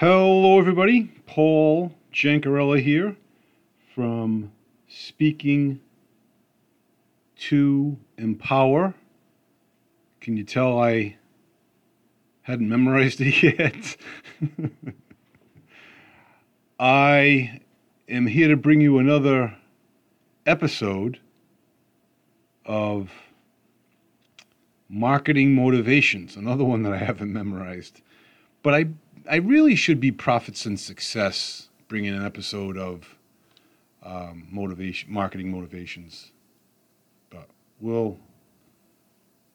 Hello, everybody. Paul Jancarella here from Speaking to Empower. Can you tell I hadn't memorized it yet? I am here to bring you another episode of Marketing Motivations, another one that I haven't memorized. But I I really should be profits and success bringing an episode of um, motivation, marketing motivations. But we'll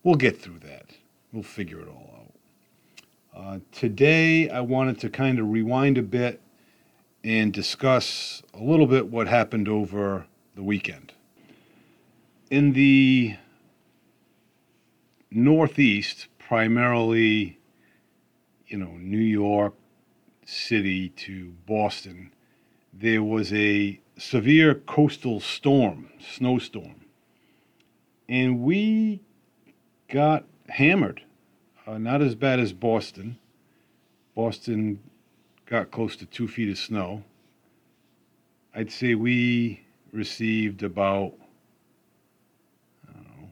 we'll get through that. We'll figure it all out. Uh, today, I wanted to kind of rewind a bit and discuss a little bit what happened over the weekend. In the Northeast, primarily you know, New York City to Boston, there was a severe coastal storm, snowstorm. And we got hammered. Uh, not as bad as Boston. Boston got close to two feet of snow. I'd say we received about, know,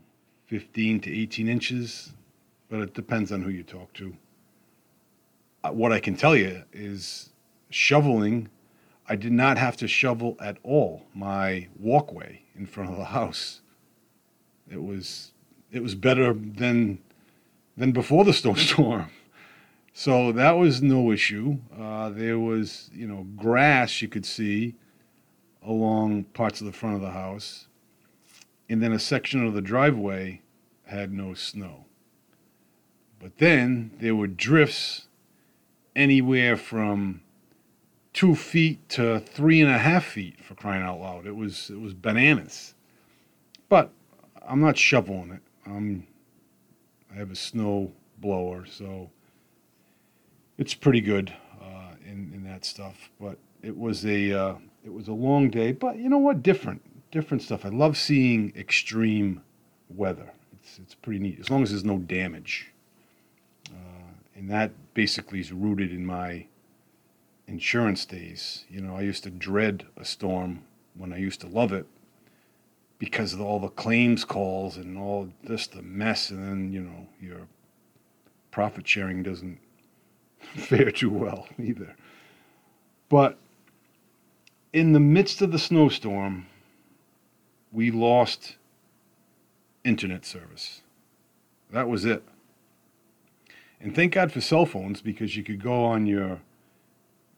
15 to 18 inches, but it depends on who you talk to. What I can tell you is shoveling, I did not have to shovel at all my walkway in front of the house. It was it was better than than before the snowstorm. So that was no issue. Uh, there was, you know, grass you could see along parts of the front of the house, and then a section of the driveway had no snow. But then there were drifts anywhere from two feet to three and a half feet for crying out loud. It was it was bananas. But I'm not shoveling it. I'm I have a snow blower, so it's pretty good uh, in in that stuff. But it was a uh, it was a long day. But you know what? Different different stuff. I love seeing extreme weather. It's it's pretty neat as long as there's no damage and that basically is rooted in my insurance days. You know, I used to dread a storm when I used to love it because of all the claims calls and all this the mess, and then you know your profit sharing doesn't fare too well either. But in the midst of the snowstorm, we lost internet service. That was it. And thank God for cell phones because you could go on your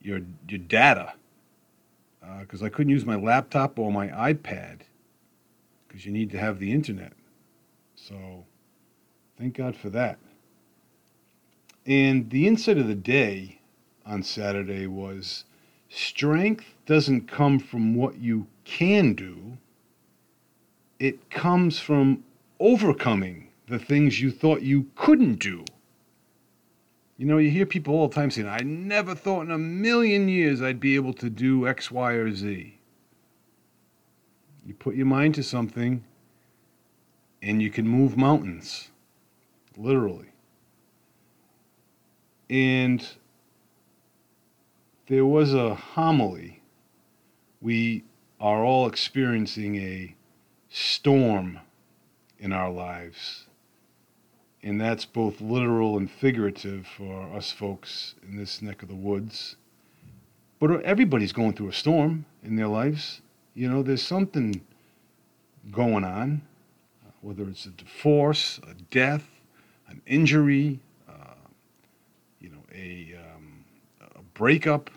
your your data. Because uh, I couldn't use my laptop or my iPad because you need to have the internet. So thank God for that. And the insight of the day on Saturday was strength doesn't come from what you can do, it comes from overcoming the things you thought you couldn't do. You know, you hear people all the time saying, I never thought in a million years I'd be able to do X, Y, or Z. You put your mind to something and you can move mountains, literally. And there was a homily. We are all experiencing a storm in our lives and that's both literal and figurative for us folks in this neck of the woods. But everybody's going through a storm in their lives. You know, there's something going on, whether it's a divorce, a death, an injury, uh, you know, a, um, a breakup,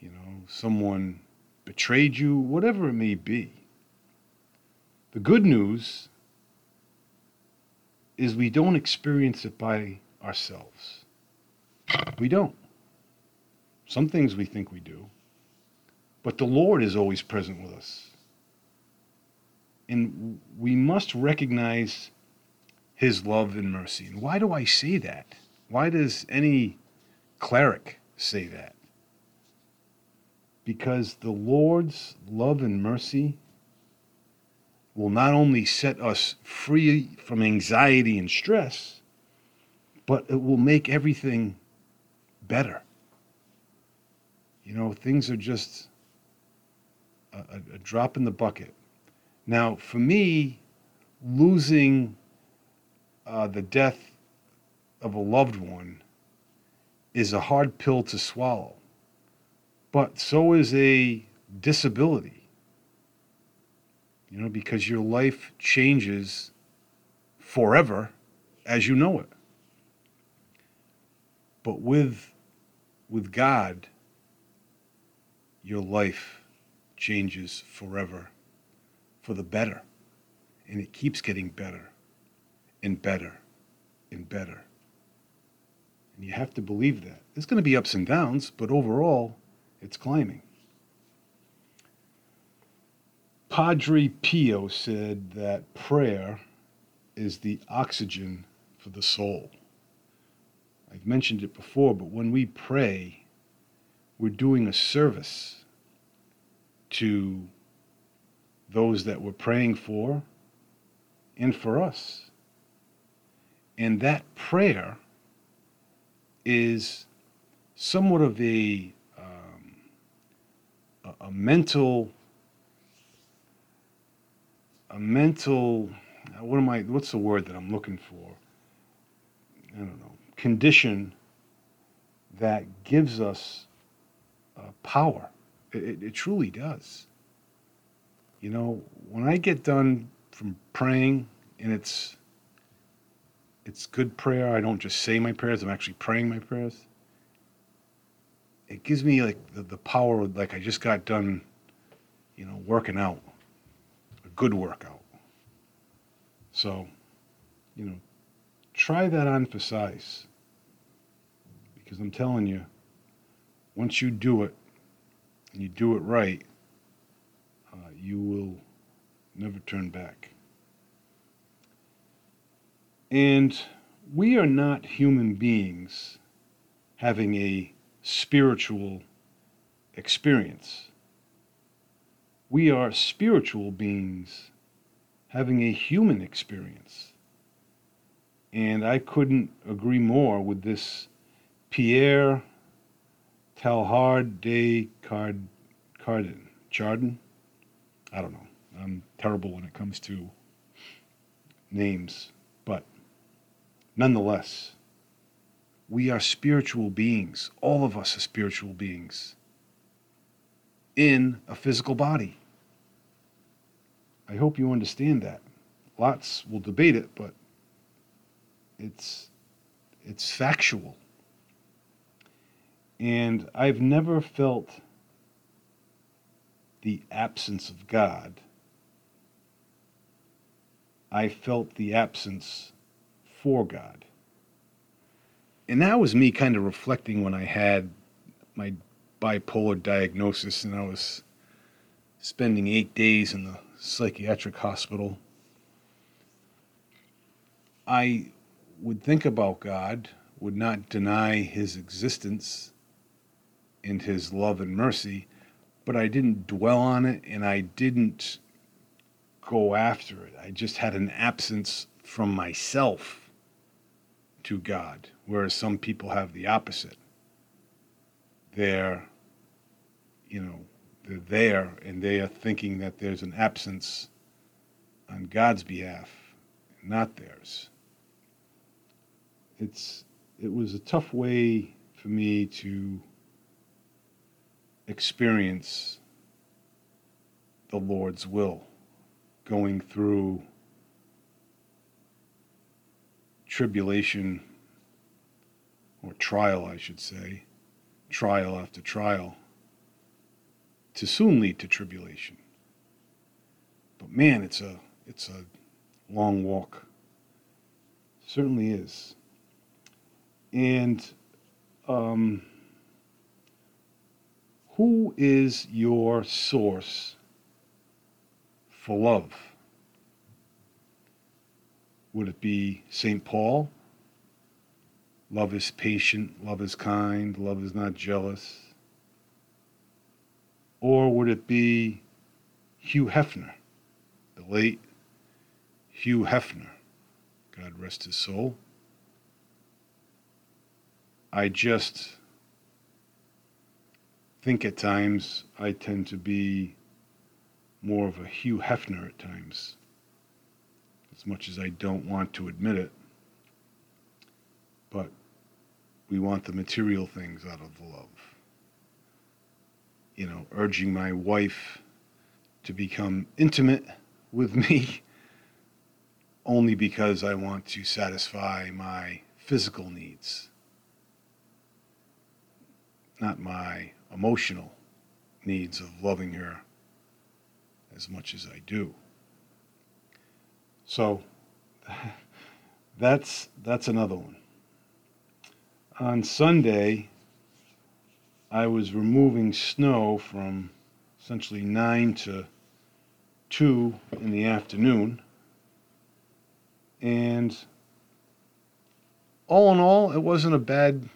you know, someone betrayed you, whatever it may be. The good news is we don't experience it by ourselves. We don't. Some things we think we do, but the Lord is always present with us. And we must recognize his love and mercy. And why do I say that? Why does any cleric say that? Because the Lord's love and mercy will not only set us free from anxiety and stress, but it will make everything better. You know, things are just a, a, drop in the bucket. Now, for me, losing uh, the death of a loved one is a hard pill to swallow, but so is a disability. You know, because your life changes forever as you know it. But with with God, your life changes forever for the better. And it keeps getting better and better and better. And you have to believe that. There's going to be ups and downs, but overall, it's climbing. Padre Pio said that prayer is the oxygen for the soul. I've mentioned it before, but when we pray, we're doing a service to those that we're praying for and for us. And that prayer is somewhat of a, um, a, mental, a mental, what am I, what's the word that I'm looking for? I don't know, condition that gives us uh, power. It, it truly does. You know, when I get done from praying and it's it's good prayer, I don't just say my prayers, I'm actually praying my prayers. It gives me like the, the power like I just got done, you know, working out. Good workout. So, you know, try that on for size. Because I'm telling you, once you do it and you do it right, uh, you will never turn back. And we are not human beings having a spiritual experience. We are spiritual beings having a human experience. And I couldn't agree more with this Pierre Teilhard de Card Cardin. Chardin? I don't know. I'm terrible when it comes to names, but nonetheless, we are spiritual beings. All of us are spiritual beings in a physical body. I hope you understand that. Lots will debate it, but it's it's factual. And I've never felt the absence of God. I felt the absence for God. And that was me kind of reflecting when I had my bipolar diagnosis and I was spending eight days in the psychiatric hospital. I would think about God, would not deny his existence and his love and mercy, but I didn't dwell on it and I didn't go after it. I just had an absence from myself to God, whereas some people have the opposite. They're, you know, they're there and they are thinking that there's an absence on God's behalf, not theirs. It's it was a tough way for me to experience the Lord's will, going through tribulation or trial, I should say, trial after trial, to soon lead to tribulation. But man, it's a it's a long walk. certainly is. And um, who is your source for love? Would it be St. Paul? Love is patient, love is kind, love is not jealous. Or would it be Hugh Hefner, the late Hugh Hefner? God rest his soul. I just think at times I tend to be more of a Hugh Hefner at times, as much as I don't want to admit it. But we want the material things out of love. You know, urging my wife to become intimate with me only because I want to satisfy my physical needs, not my emotional needs of loving her as much as I do. So that's that's another one. On Sunday, I was removing snow from essentially 9 to 2 in the afternoon. And all in all, it wasn't a bad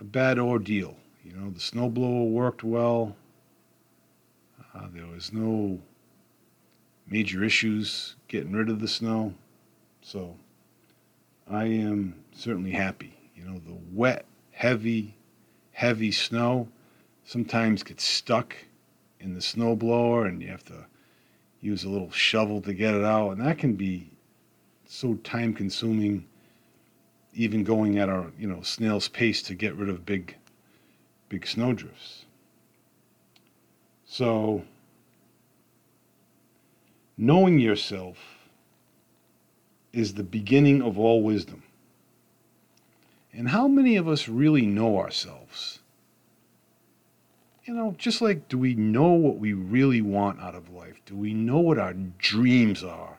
a bad ordeal. You know, the snowblower worked well. Uh, there was no major issues getting rid of the snow. So I am certainly happy. You know, the wet, heavy, heavy snow sometimes gets stuck in the snowblower and you have to use a little shovel to get it out. And that can be so time consuming, even going at our, you know, snail's pace to get rid of big, big snowdrifts. So, knowing yourself is the beginning of all wisdom. And how many of us really know ourselves? You know, just like do we know what we really want out of life? Do we know what our dreams are,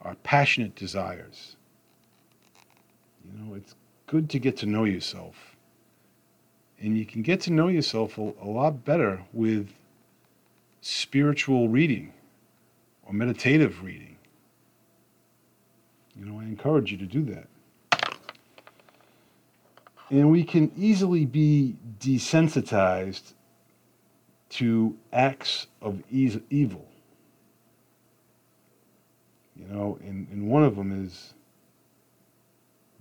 our passionate desires? You know, it's good to get to know yourself. And you can get to know yourself a, a lot better with spiritual reading or meditative reading. You know, I encourage you to do that. And we can easily be desensitized to acts of evil. You know, and, and one of them is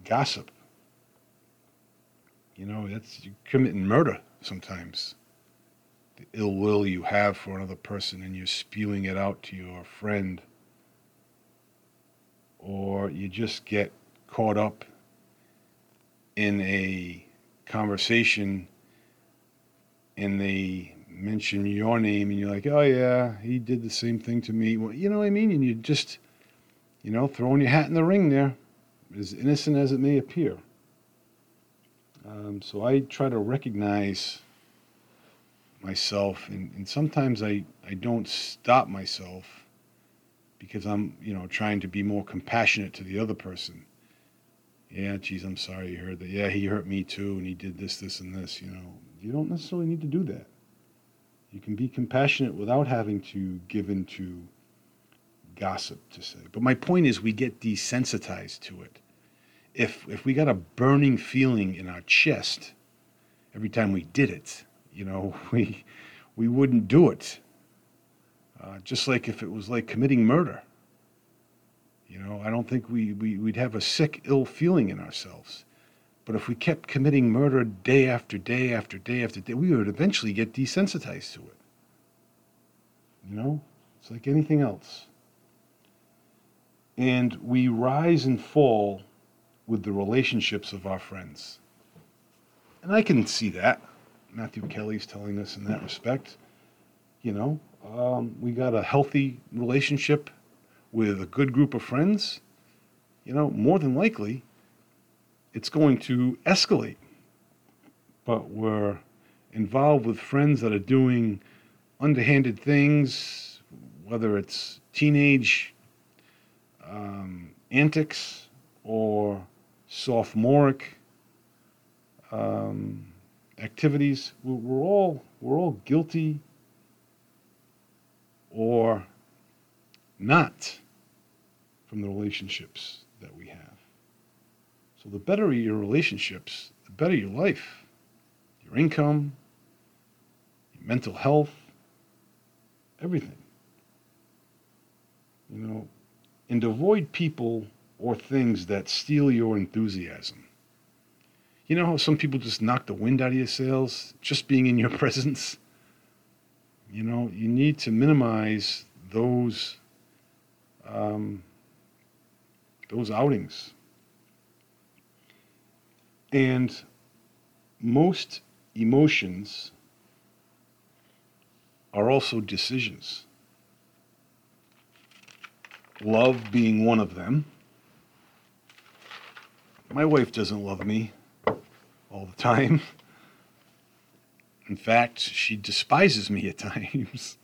gossip. You know, that's you committing murder sometimes the ill will you have for another person and you're spewing it out to your friend, or you just get caught up in a conversation and they mention your name and you're like, oh yeah, he did the same thing to me. Well, you know what I mean? And you just, you know, throwing your hat in the ring there, as innocent as it may appear. Um, so I try to recognize myself and, and sometimes I, I don't stop myself because I'm, you know, trying to be more compassionate to the other person. Yeah, geez, I'm sorry you heard that. Yeah, he hurt me too, and he did this, this, and this. You know, you don't necessarily need to do that. You can be compassionate without having to give into gossip, to say. But my point is, we get desensitized to it. If if we got a burning feeling in our chest every time we did it, you know, we we wouldn't do it. Uh, just like if it was like committing murder. You know, I don't think we, we, we'd have a sick, ill feeling in ourselves. But if we kept committing murder day after day after day after day, we would eventually get desensitized to it. You know, it's like anything else. And we rise and fall with the relationships of our friends. And I can see that. Matthew Kelly's telling us in that respect. You know, um, we got a healthy relationship with a good group of friends. You know, more than likely, it's going to escalate. But we're involved with friends that are doing underhanded things, whether it's teenage um, antics or sophomoric um, activities. We're all we're all guilty or not from the relationships that we have. So the better your relationships, the better your life, your income, your mental health, everything. You know, and avoid people or things that steal your enthusiasm. You know how some people just knock the wind out of your sails just being in your presence? You know, you need to minimize those um, those outings. And most emotions are also decisions. Love being one of them. My wife doesn't love me all the time. In fact, she despises me at times,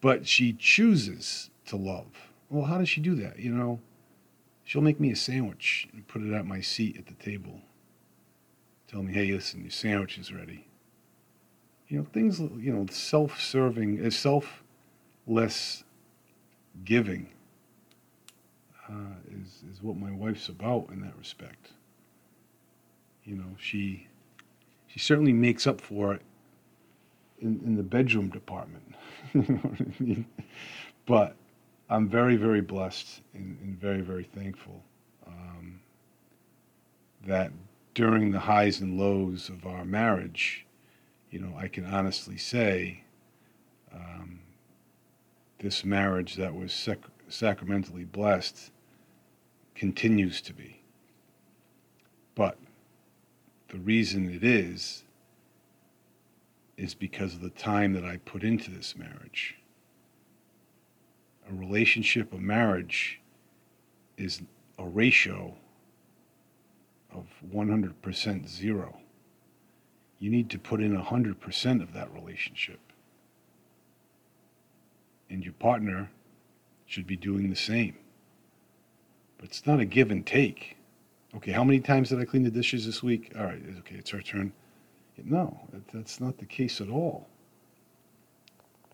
but she chooses to love. Well, how does she do that? You know, she'll make me a sandwich and put it at my seat at the table. Tell me, hey, listen, your sandwich is ready. You know, things, you know, self serving, uh, selfless giving uh, is, is what my wife's about in that respect. You know, she she certainly makes up for it in, in the bedroom department. But I'm very, very blessed and, and very, very thankful um, that during the highs and lows of our marriage, you know, I can honestly say um, this marriage that was sac- sacramentally blessed continues to be. But the reason it is, is because of the time that I put into this marriage. A relationship, a marriage, is a ratio of 100% zero. You need to put in 100% of that relationship. And your partner should be doing the same. But it's not a give and take. Okay, how many times did I clean the dishes this week? All right, okay, it's our turn. No, that's not the case at all.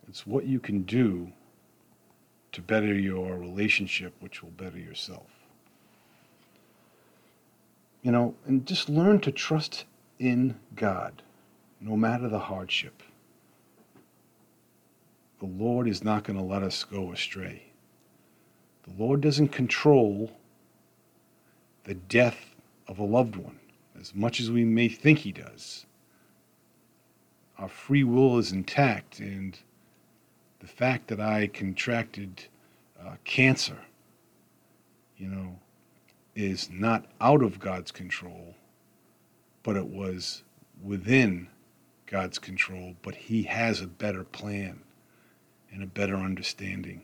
It's what you can do to better your relationship, which will better yourself. You know, and just learn to trust in God, no matter the hardship. The Lord is not going to let us go astray. The Lord doesn't control the death of a loved one as much as we may think He does. Our free will is intact, and the fact that I contracted uh, cancer, you know, is not out of God's control, but it was within God's control. But He has a better plan and a better understanding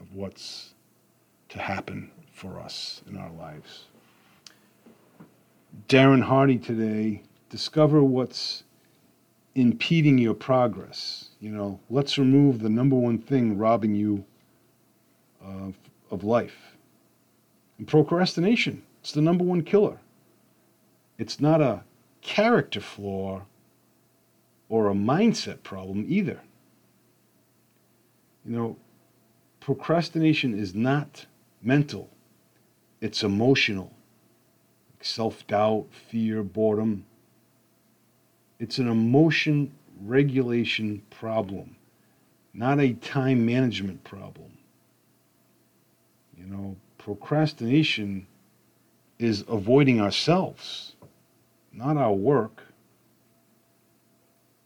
of what's to happen for us in our lives. Darren Hardy today, discover what's impeding your progress. You know, let's remove the number one thing robbing you of, of life. And procrastination, it's the number one killer. It's not a character flaw or a mindset problem either. You know, procrastination is not mental, it's emotional. Self doubt, fear, boredom. It's an emotion regulation problem, not a time management problem. You know, procrastination is avoiding ourselves, not our work.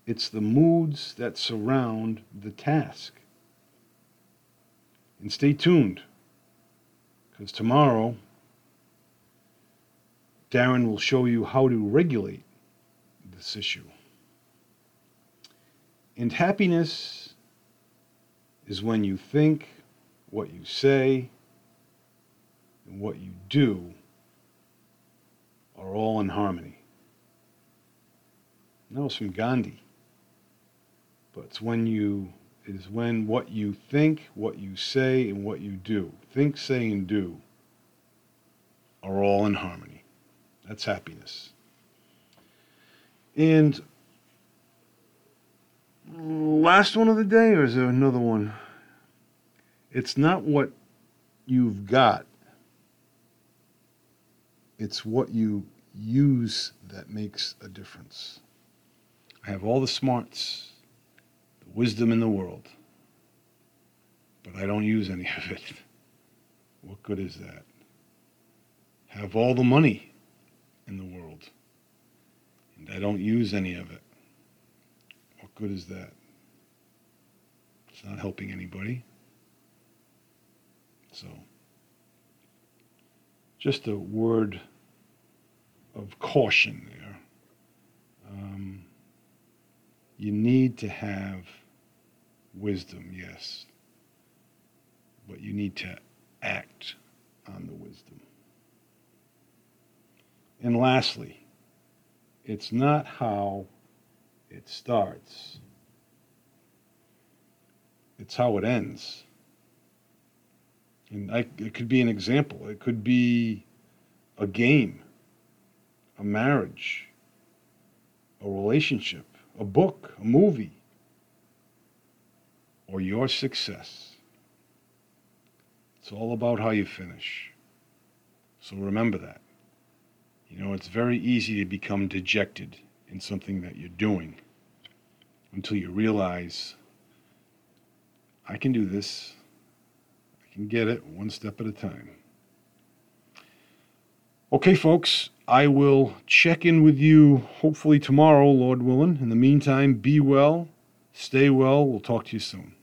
It's the moods that surround the task. And stay tuned, because tomorrow, Darren will show you how to regulate this issue. And happiness is when you think, what you say, and what you do are all in harmony. That was from Gandhi. But it's when you it is when what you think, what you say, and what you do, think, say, and do, are all in harmony. That's happiness. And last one of the day, or is there another one? It's not what you've got, it's what you use that makes a difference. I have all the smarts, the wisdom in the world, but I don't use any of it. What good is that? Have all the money in the world I don't use any of it. What good is that? It's not helping anybody. So, just a word of caution there. Um, you need to have wisdom, yes, but you need to act on the wisdom. And lastly, it's not how it starts, it's how it ends. And I, it could be an example, it could be a game, a marriage, a relationship, a book, a movie, or your success. It's all about how you finish. So remember that. You know, it's very easy to become dejected in something that you're doing until you realize I can do this, I can get it one step at a time. Okay, folks, I will check in with you hopefully tomorrow, Lord willing. In the meantime, be well, stay well. We'll talk to you soon.